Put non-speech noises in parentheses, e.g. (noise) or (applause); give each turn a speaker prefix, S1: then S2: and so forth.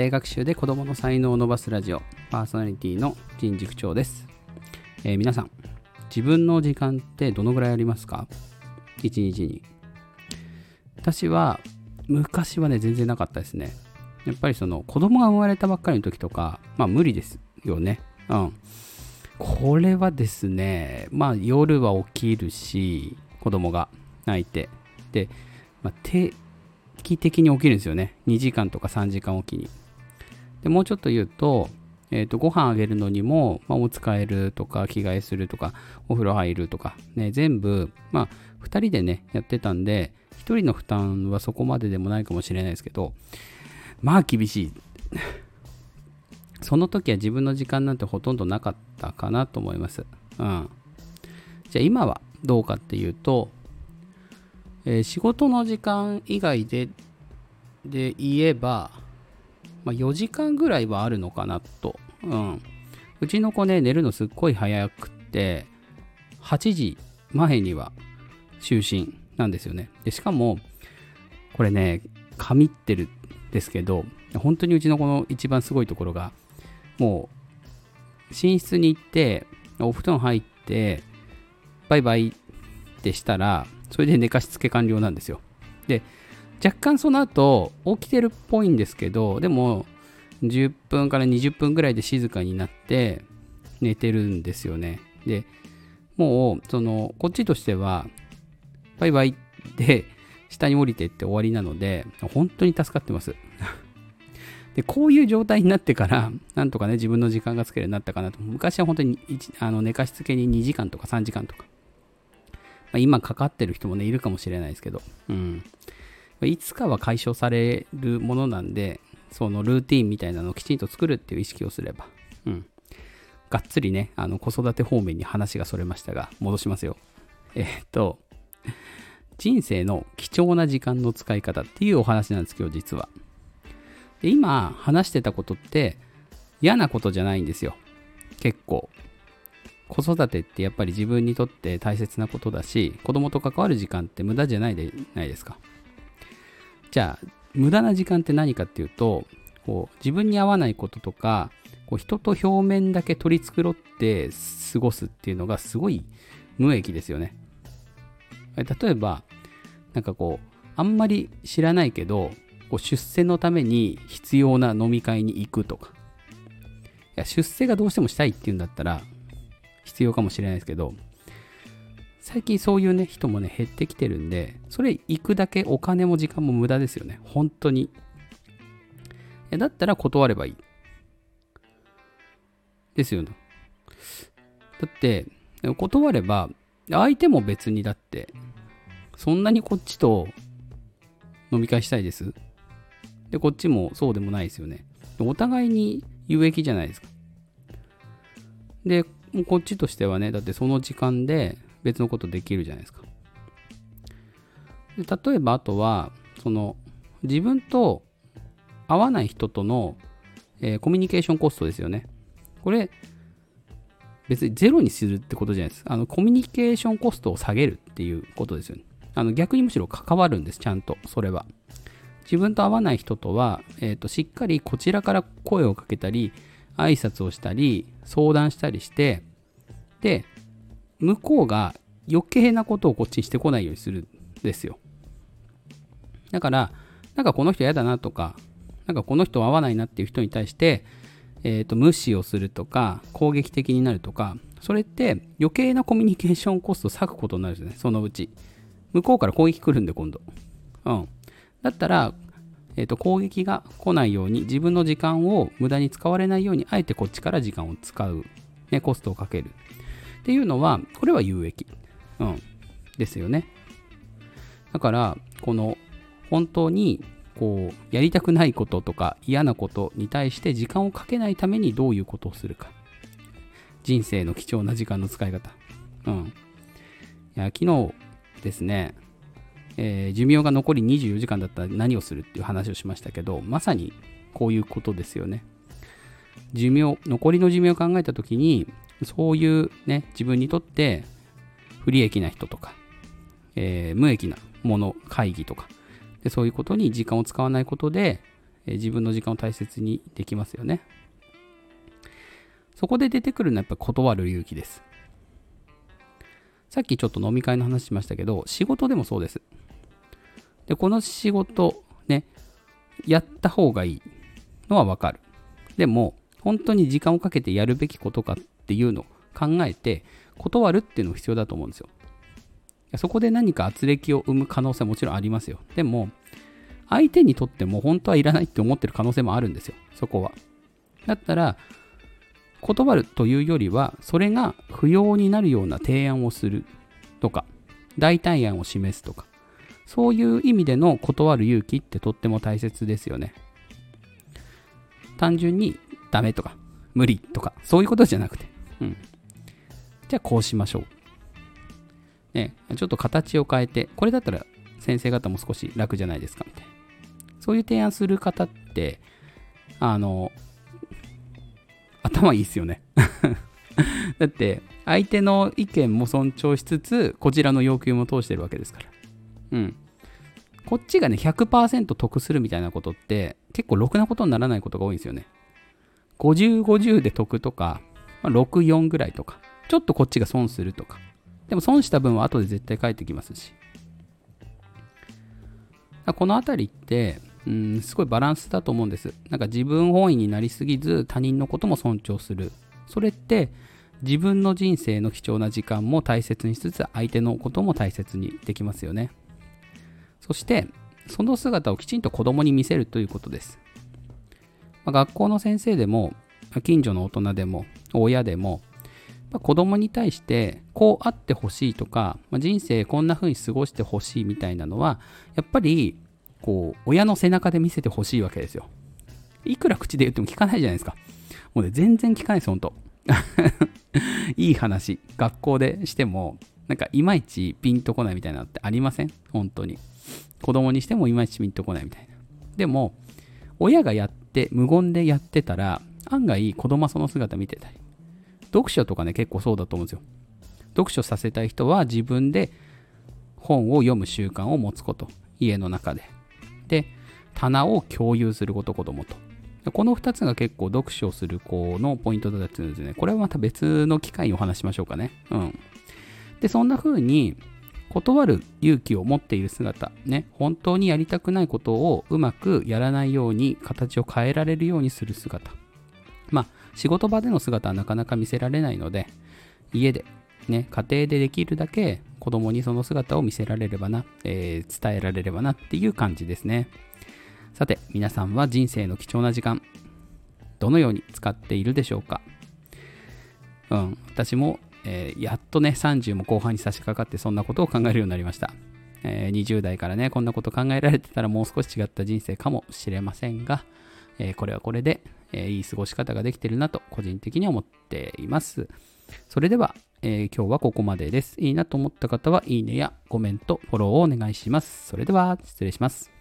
S1: 庭学習で子供の才能を伸ばすラジオパーソナリティの人塾長です、えー皆さん自分の時間ってどのぐらいありますか？一日に。私は昔はね全然なかったですね。やっぱりその子供が生まれたばっかりの時とかまあ無理ですよね。うん。これはですねまあ夜は起きるし子供が泣いて。で、まあ、定期的に起きるんですよね。2時間とか3時間おきに。でもうちょっと言うと,、えー、とご飯あげるのにも、まあ、お使えるとか着替えするとかお風呂入るとか、ね、全部、まあ、2人でねやってたんで1人の負担はそこまででもないかもしれないですけどまあ厳しいその時は自分の時間なんてほとんどなかったかなと思います。うん。じゃあ今はどうかっていうと、えー仕事の時間以外で、で言えば、まあ、4時間ぐらいはあるのかなと。うん。うちの子ね、寝るのすっごい早くって、8時前には就寝なんですよね。で、しかも、これね、神ってるんですけど、本当にうちの子の一番すごいところが、もう寝室に行ってお布団入ってバイバイってしたらそれで寝かしつけ完了なんですよで若干その後起きてるっぽいんですけどでも10分から20分ぐらいで静かになって寝てるんですよねでもうそのこっちとしてはバイバイで下に降りてって終わりなので本当に助かってます (laughs) で、こういう状態になってから、なんとかね、自分の時間がつけるようになったかなと。昔は本当にあの寝かしつけに2時間とか3時間とか。今かかってる人もね、いるかもしれないですけど。うん。いつかは解消されるものなんで、そのルーティンみたいなのをきちんと作るっていう意識をすれば。うん。がっつりね、あの子育て方面に話がそれましたが、戻しますよ。えっと、人生の貴重な時間の使い方っていうお話なんですけど、実は。で今話してたことって嫌なことじゃないんですよ結構子育てってやっぱり自分にとって大切なことだし子供と関わる時間って無駄じゃないでないですかじゃあ無駄な時間って何かっていうとこう自分に合わないこととかこう人と表面だけ取り繕って過ごすっていうのがすごい無益ですよね例えばなんかこうあんまり知らないけどこう出世のために必要な飲み会に行くとか。いや、出世がどうしてもしたいっていうんだったら必要かもしれないですけど、最近そういうね、人もね、減ってきてるんで、それ行くだけお金も時間も無駄ですよね。本当に。いやだったら断ればいい。ですよね。だって、断れば、相手も別にだって、そんなにこっちと飲み会したいですで、こっちもそうでもないですよね。お互いに有益じゃないですか。で、こっちとしてはね、だってその時間で別のことできるじゃないですか。で例えば、あとは、その、自分と合わない人との、えーコミュニケーションコストですよね。これ、別にゼロにするってことじゃないです。あの、コミュニケーションコストを下げるっていうことですよね。あの、逆にむしろ関わるんです、ちゃんと、それは。自分と合わない人とは、えー、としっかりこちらから声をかけたり挨拶をしたり相談したりしてで向こうが余計なことをこっちにしてこないようにするんですよ。だからなんかこの人嫌だなとかなんかこの人合わないなっていう人に対して、えー、と無視をするとか攻撃的になるとかそれって余計なコミュニケーションコストを割くことになるんですねそのうち。向こうから攻撃来るんで今度。うん。だったら、えー、と攻撃が来ないように自分の時間を無駄に使われないようにあえてこっちから時間を使う、ね、コストをかける。っていうのはこれは有益、うん、ですよね。だからこの本当にこうやりたくないこととか嫌なことに対して時間をかけないためにどういうことをするか。人生の貴重な時間の使い方。うん。いや昨日ですねえー寿命が残り24時間だったら何をするっていう話をしましたけどまさにこういうことですよね。寿命残りの寿命を考えた時にそういうね自分にとって不利益な人とか、えー無益なもの会議とかでそういうことに時間を使わないことで、えー自分の時間を大切にできますよね。そこで出てくるのはやっぱ断る勇気です。さっきちょっと飲み会の話しましたけど、仕事でもそうです。で、この仕事、ね、やった方がいいのはわかる。でも、本当に時間をかけてやるべきことかっていうのを考えて、断るっていうのが必要だと思うんですよ。そこで何か圧力を生む可能性はもちろんありますよ。でも、相手にとっても本当はいらないって思ってる可能性もあるんですよ。そこは。だったら、断るというよりは、それが不要になるような提案をするとか、代替案を示すとか、そういう意味での断る勇気ってとっても大切ですよね。単純にダメとか、無理とか、そういうことじゃなくて、うん。じゃあこうしましょう。ね、ちょっと形を変えて、これだったら先生方も少し楽じゃないですかみたいな。そういう提案する方って、あの、頭いいっすよね。(laughs) だって、相手の意見も尊重しつつ、こちらの要求も通してるわけですから。うん。こっちがね、100%得するみたいなことって、結構ろくなことにならないことが多いんですよね。50、50で得とか、まあ、6、4ぐらいとか、ちょっとこっちが損するとか。でも損した分は後で絶対返ってきますし。このあたりって、うん、すごいバランスだと思うんです。なんか自分本位になりすぎず他人のことも尊重する。それって自分の人生の貴重な時間も大切にしつつ相手のことも大切にできますよね。そしてその姿をきちんと子供に見せるということです。まあ学校の先生でも近所の大人でも親でもまあ子供に対してこうあってほしいとか、まあ人生こんな風に過ごしてほしいみたいなのはやっぱりこう親の背中で見せてほしいわけですよ。いくら口で言っても聞かないじゃないですか。もうね、全然聞かないです、ほんと。(laughs) いい話、学校でしても、なんかいまいちピンとこないみたいなのってありません？本当に。子供にしてもいまいちピンとこないみたいな。でも、親がやって、無言でやってたら、案外子供はその姿見てたり。読書とかね、結構そうだと思うんですよ。読書させたい人は自分で本を読む習慣を持つこと。家の中で。で、棚を共有すること、子供と。この2つが結構読書をする子のポイントだったんですね。これはまた別の機会にお話しましょうかね。うん。で、そんな風に断る勇気を持っている姿、ね、本当にやりたくないことをうまくやらないように形を変えられるようにする姿。まあ、仕事場での姿はなかなか見せられないので、家で、ね、家庭でできるだけ子供にその姿を見せられればな、えー伝えられればなっていう感じですね。さて、皆さんは人生の貴重な時間、どのように使っているでしょうか？うん、私も、えーやっとね、30も後半に差し掛かってそんなことを考えるようになりました。えー20代からね、こんなこと考えられてたらもう少し違った人生かもしれませんが、えーこれはこれで、えいい過ごし方ができてるなと個人的に思っています。それでは、え今日はここまでです。いいなと思った方は、いいねやコメント、フォローをお願いします。それでは、失礼します。